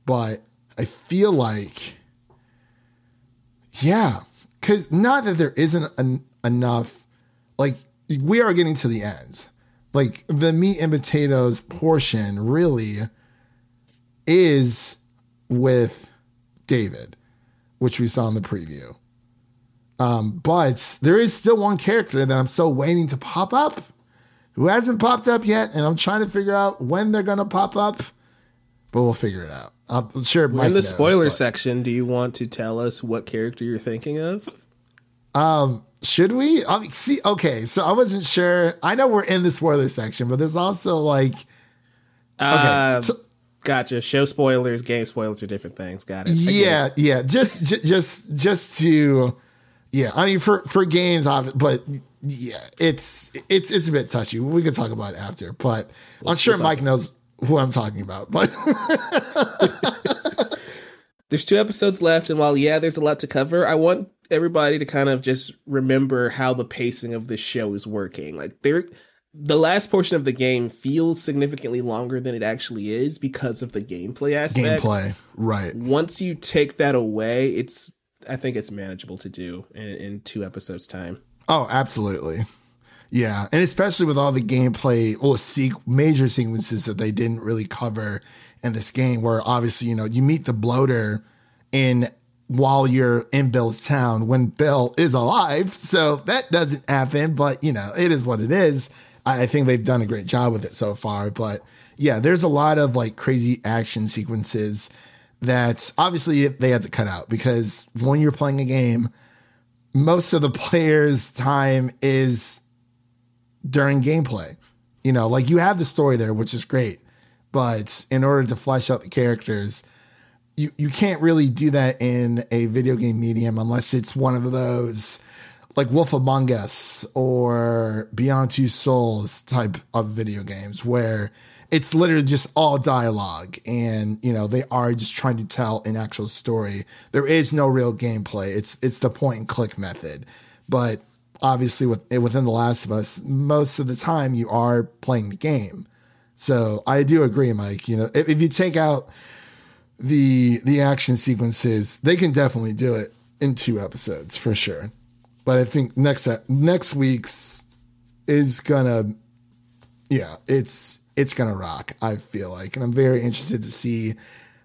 But I feel like yeah cuz not that there isn't en- enough like we are getting to the ends like the meat and potatoes portion really is with David, which we saw in the preview. Um, but there is still one character that I'm so waiting to pop up, who hasn't popped up yet, and I'm trying to figure out when they're gonna pop up, but we'll figure it out. I'm sure Mike in the knows, spoiler but- section. Do you want to tell us what character you're thinking of? Um, Should we? I mean, see, okay, so I wasn't sure. I know we're in the spoiler section, but there's also like, okay, Uh, so- Gotcha. Show spoilers, game spoilers are different things. Got it. Yeah, it. yeah, just, ju- just, just to, yeah. I mean, for for games, but yeah, it's it's it's a bit touchy. We can talk about it after, but I'm sure Mike knows who I'm talking about. But There's two episodes left, and while yeah, there's a lot to cover, I want everybody to kind of just remember how the pacing of this show is working. Like there, the last portion of the game feels significantly longer than it actually is because of the gameplay aspect. gameplay, right? Once you take that away, it's I think it's manageable to do in, in two episodes time. Oh, absolutely. Yeah, and especially with all the gameplay or se- major sequences that they didn't really cover in this game, where obviously you know you meet the bloater in while you're in Bill's town when Bill is alive, so that doesn't happen. But you know it is what it is. I, I think they've done a great job with it so far. But yeah, there's a lot of like crazy action sequences that obviously they had to cut out because when you're playing a game most of the players' time is during gameplay. You know, like you have the story there, which is great, but in order to flesh out the characters, you, you can't really do that in a video game medium unless it's one of those like Wolf Among Us or Beyond Two Souls type of video games where it's literally just all dialogue and you know they are just trying to tell an actual story. There is no real gameplay. It's it's the point and click method. But obviously with within The Last of Us, most of the time you are playing the game. So I do agree, Mike. You know, if, if you take out the the action sequences, they can definitely do it in two episodes for sure. But I think next next week's is gonna, yeah, it's it's gonna rock. I feel like, and I'm very interested to see,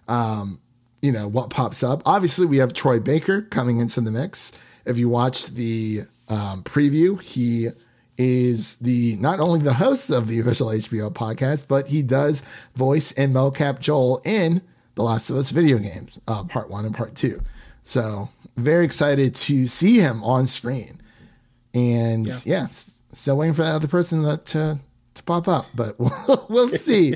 um, you know, what pops up. Obviously, we have Troy Baker coming into the mix. If you watch the um, preview, he is the not only the host of the official HBO podcast, but he does voice and mocap Joel in The Last of Us video games, uh, part one and part two. So very excited to see him on screen. And yeah, s- still waiting for that other person that, to to pop up, but we'll, see.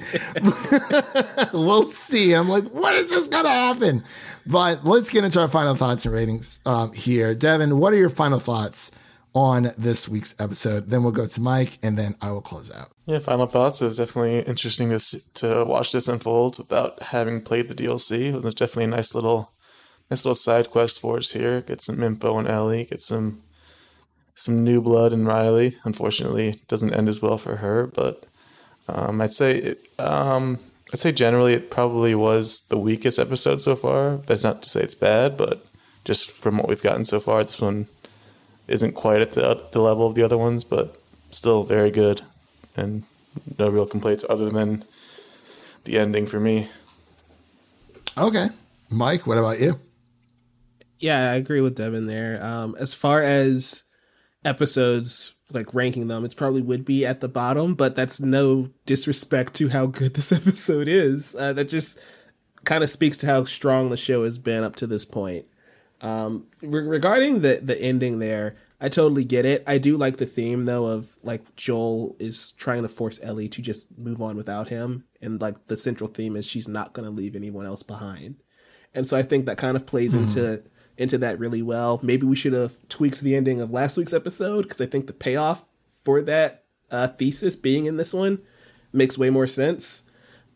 we'll see. I'm like, what is this gonna happen? But let's get into our final thoughts and ratings um, here. Devin, what are your final thoughts on this week's episode? Then we'll go to Mike, and then I will close out. Yeah, final thoughts. It was definitely interesting to to watch this unfold without having played the DLC. It was definitely a nice little, nice little side quest for us here. Get some info on Ellie. Get some, some new blood in Riley. Unfortunately, it doesn't end as well for her. But um, I'd say, it, um, I'd say generally it probably was the weakest episode so far. That's not to say it's bad, but just from what we've gotten so far, this one isn't quite at the the level of the other ones, but still very good, and no real complaints other than the ending for me. Okay, Mike, what about you? Yeah, I agree with Devin there. Um, as far as episodes like ranking them, it's probably would be at the bottom, but that's no disrespect to how good this episode is. Uh, that just kind of speaks to how strong the show has been up to this point. Um, re- regarding the the ending there, I totally get it. I do like the theme though of like Joel is trying to force Ellie to just move on without him, and like the central theme is she's not going to leave anyone else behind. And so I think that kind of plays into into that really well. Maybe we should have tweaked the ending of last week's episode because I think the payoff for that uh, thesis being in this one makes way more sense.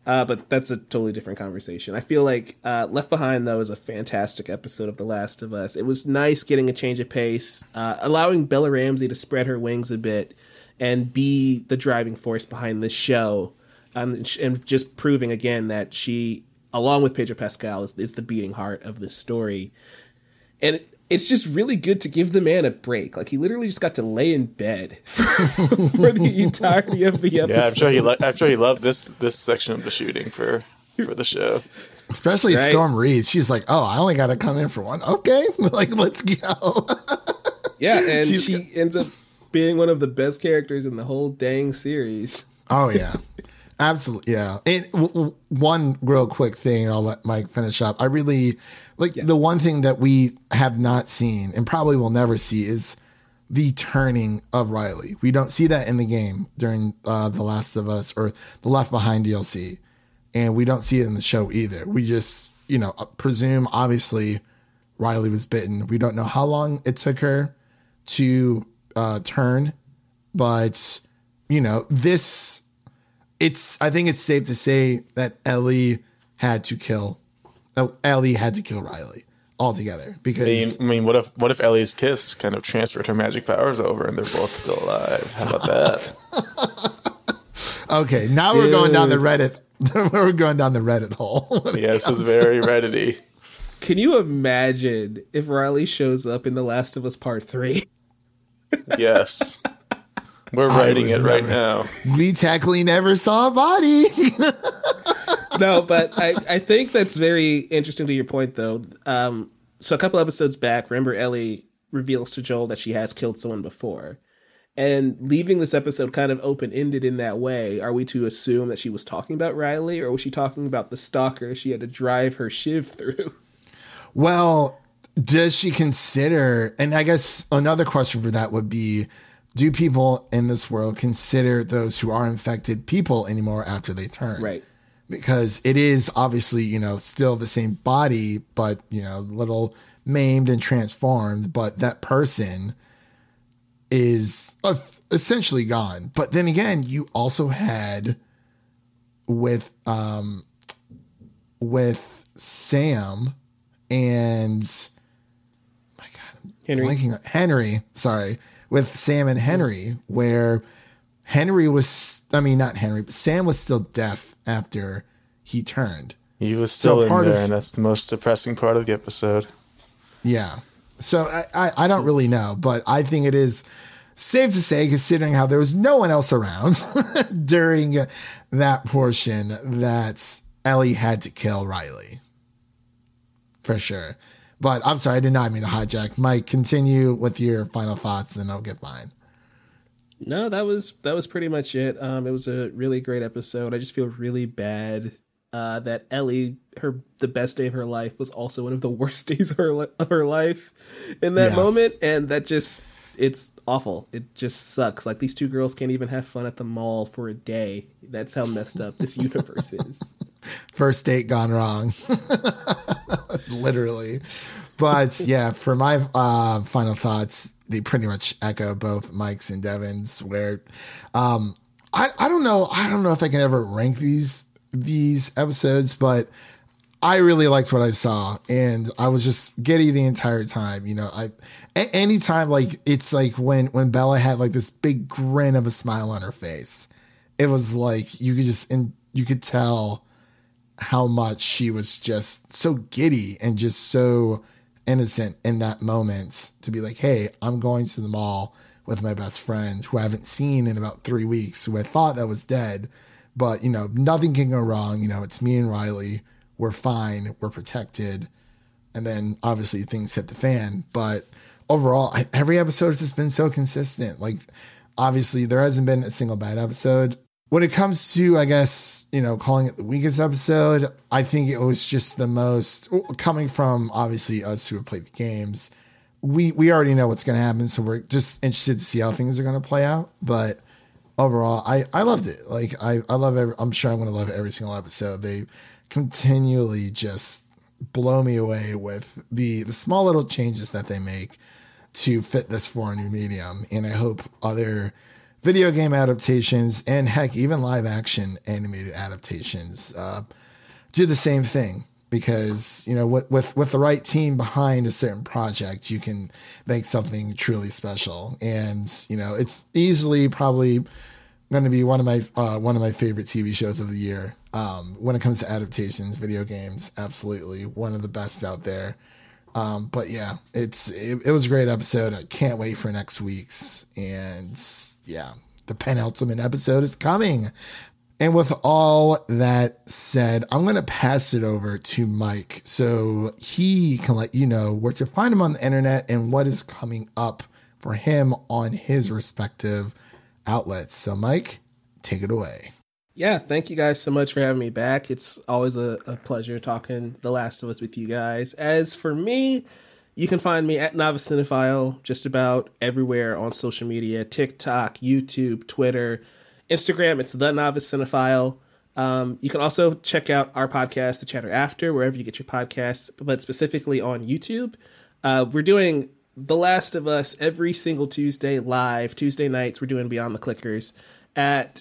Uh, but that's a totally different conversation. I feel like uh, Left Behind though is a fantastic episode of The Last of Us. It was nice getting a change of pace, uh, allowing Bella Ramsey to spread her wings a bit and be the driving force behind this show, um, and just proving again that she, along with Pedro Pascal, is, is the beating heart of this story. And it, it's just really good to give the man a break. Like he literally just got to lay in bed for, for the entirety of the episode. Yeah, I'm sure he. Lo- I'm sure he loved this this section of the shooting for for the show. Especially Right. Storm Reid. She's like, oh, I only got to come in for one. Okay, like let's go. Yeah, and She's she ends up being one of the best characters in the whole dang series. Oh yeah, absolutely. Yeah. And w- w- one real quick thing, I'll let Mike finish up. I really like the one thing that we have not seen and probably will never see is the turning of Riley. We don't see that in the game during uh, The Last of Us or the Left Behind DLC, and we don't see it in the show either. We just you know presume obviously Riley was bitten. We don't know how long it took her to uh, turn, but you know this it's I think it's safe to say that Ellie had to kill oh, Ellie had to kill Riley altogether I mean, because I mean, what if what if Ellie's kiss kind of transferred her magic powers over and they're both still alive? How about that? okay now we're going down the Reddit we're going down the Reddit hole. Yeah, this is very reddity. Can you imagine if Riley shows up in The Last of Us Part 3? Yes, we're writing was it right never- now. we technically never saw a body. no, but I, I think that's very interesting to your point, though. Um, so a couple episodes back, remember Ellie reveals to Joel that she has killed someone before. And leaving this episode kind of open ended in that way, are we to assume that she was talking about Riley, or was she talking about the stalker she had to drive her shiv through? well, does she consider and I guess another question for that would be do people in this world consider those who are infected people anymore after they turn? Right. because it is obviously you know still the same body but you know a little maimed and transformed but that person is essentially gone but then again you also had with um with sam and my god Henry. blanking Henry, sorry, with Sam and Henry, where Henry was, I mean, not Henry, but Sam was still deaf after he turned. He was still So in there, of- and that's the most depressing part of the episode. Yeah. So I, I, I don't really know, but I think it is safe to say, considering how there was no one else around during that portion, that Ellie had to kill Riley. For sure. But I'm sorry, I did not mean to hijack. Mike, continue with your final thoughts, then I'll get mine. No, that was that was pretty much it. Um, it was a really great episode. I just feel really bad uh, that Ellie, her the best day of her life, was also one of the worst days of her, of her life in that Yeah. moment, and that just it's awful. It just sucks. Like these two girls can't even have fun at the mall for a day. That's how messed up this universe is. first date gone wrong literally but yeah for my uh final thoughts they pretty much echo both mike's and devin's where um i i don't know i don't know if i can ever rank these these episodes but I really liked what I saw, and I was just giddy the entire time. You know, I a- anytime like it's like when when Bella had like this big grin of a smile on her face, it was like you could just and you could tell how much she was just so giddy and just so innocent in that moment to be like, hey, I'm going to the mall with my best friend who I haven't seen in about three weeks, who I thought that was dead. But, you know, nothing can go wrong. You know, it's me and Riley. We're fine. We're protected. And then obviously things hit the fan. But overall, I, every episode has just been so consistent. Like, obviously, there hasn't been a single bad episode. When it comes to, I guess, you know, calling it the weakest episode, I think it was just the most coming from obviously us who have played the games. We we already know what's going to happen, so we're just interested to see how things are going to play out. But overall, I I loved it. Like I I love. Every, I'm sure I'm going to love every single episode. They continually just blow me away with the the small little changes that they make to fit this for a new medium. And I hope other video game adaptations and heck, even live action animated adaptations uh, do the same thing. Because you know, with, with with the right team behind a certain project, you can make something truly special. And you know, it's easily probably going to be one of my uh, one of my favorite TV shows of the year. Um, when it comes to adaptations, video games, absolutely one of the best out there. Um, but yeah, it's it, it was a great episode. I can't wait for next week's. And yeah, the penultimate episode is coming. And with all that said, I'm going to pass it over to Mike so he can let you know where to find him on the internet and what is coming up for him on his respective outlets. So, Mike, take it away. Yeah, thank you guys so much for having me back. It's always a, a pleasure talking The Last of Us with you guys. As for me, you can find me at Novice Cinephile just about everywhere on social media TikTok, YouTube, Twitter, Instagram. It's The Novice Cinephile. Um, you can also check out our podcast, The Chatter After, wherever you get your podcasts, but specifically on YouTube. Uh, we're doing The Last of Us every single Tuesday live. Tuesday nights, we're doing Beyond the Clickers at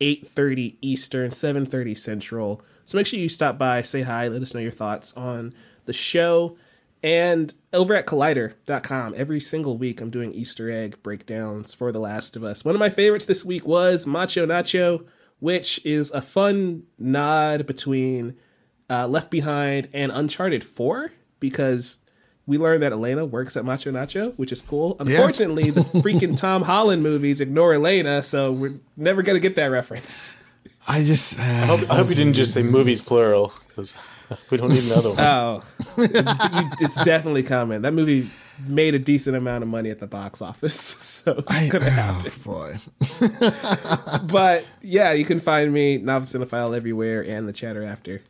8.30 Eastern, 7.30 Central. So make sure you stop by, say hi, let us know your thoughts on the show. And over at collider.com, every single week I'm doing Easter egg breakdowns for The Last of Us. One of my favorites this week was Macho Nacho, which is a fun nod between uh, Left Behind and Uncharted 4, because we learned that Elena works at Macho Nacho, which is cool. Unfortunately, yeah. the freaking Tom Holland movies ignore Elena, so we're never going to get that reference. I just. Uh, I hope, I hope you didn't just say movies plural, because we don't need another one. Oh, it's, it's, definitely coming. That movie made a decent amount of money at the box office, so it's gonna oh, happen. Oh boy! but yeah, you can find me Novice Cinephile everywhere and the chatter after.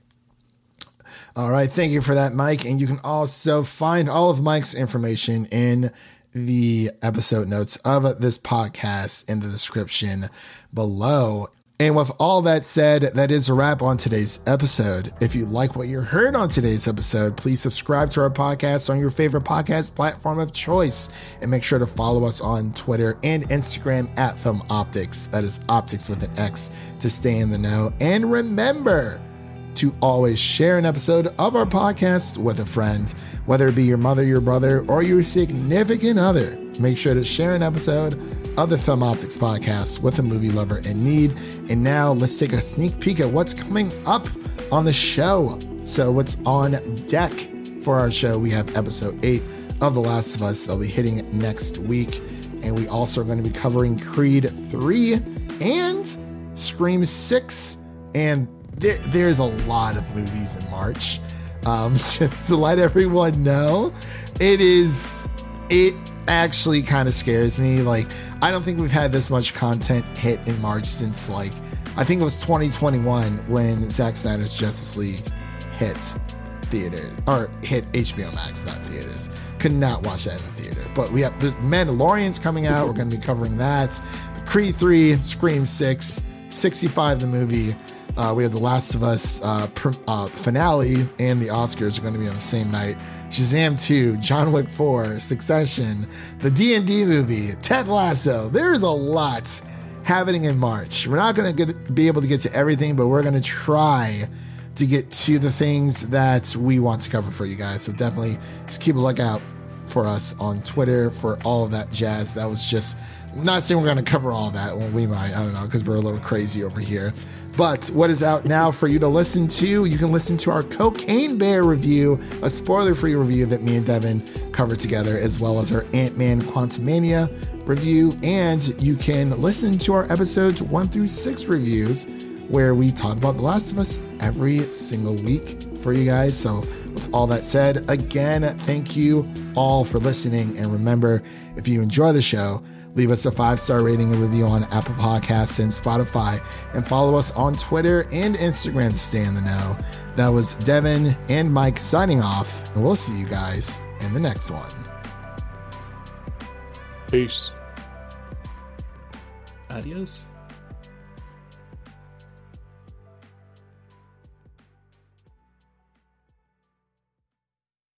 All right, thank you for that, Mike. And you can also find all of Mike's information in the episode notes of this podcast in the description below. And with all that said, that is a wrap on today's episode. If you like what you heard on today's episode, please subscribe to our podcast on your favorite podcast platform of choice. And make sure to follow us on Twitter and Instagram at Film Optix. That is optics with an X to stay in the know. And remember to always share an episode of our podcast with a friend, whether it be your mother, your brother, or your significant other. Make sure to share an episode of the Film Optix podcast with a movie lover in need. And now let's take a sneak peek at what's coming up on the show. So, what's on deck for our show? We have episode eight of The Last of Us that'll be hitting next week. And we also are going to be covering Creed 3 and Scream 6. And there, there's a lot of movies in March. Um, just to let everyone know, it is, it actually kind of scares me. Like, I don't think we've had this much content hit in March since like I think it was 2021 when Zack Snyder's Justice League hit theater or hit HBO Max, not theaters. Could not watch that in the theater. But we have this Mandalorian's coming out. We're going to be covering that. Creed 3, Scream 6, 65 the movie. Uh, we have The Last of Us uh, pr- uh, finale and the Oscars are going to be on the same night. Shazam 2, John Wick 4, Succession, the D&D movie, Ted Lasso. There's a lot happening in March. We're not going to be able to get to everything, but we're going to try to get to the things that we want to cover for you guys. So definitely just keep a lookout for us on Twitter for all of that jazz. That was just not saying we're going to cover all that. Well, we might. I don't know because we're a little crazy over here. But what is out now for you to listen to? You can listen to our Cocaine Bear review, a spoiler free review that me and Devin covered together, as well as our Ant Man Quantumania review. And you can listen to our episodes one through six reviews, where we talk about The Last of Us every single week for you guys. So, with all that said, again, thank you all for listening. And remember, if you enjoy the show, Leave us a five star rating and review on Apple Podcasts and Spotify, and follow us on Twitter and Instagram to stay in the know. That was Devin and Mike signing off, and we'll see you guys in the next one. Peace. Adios.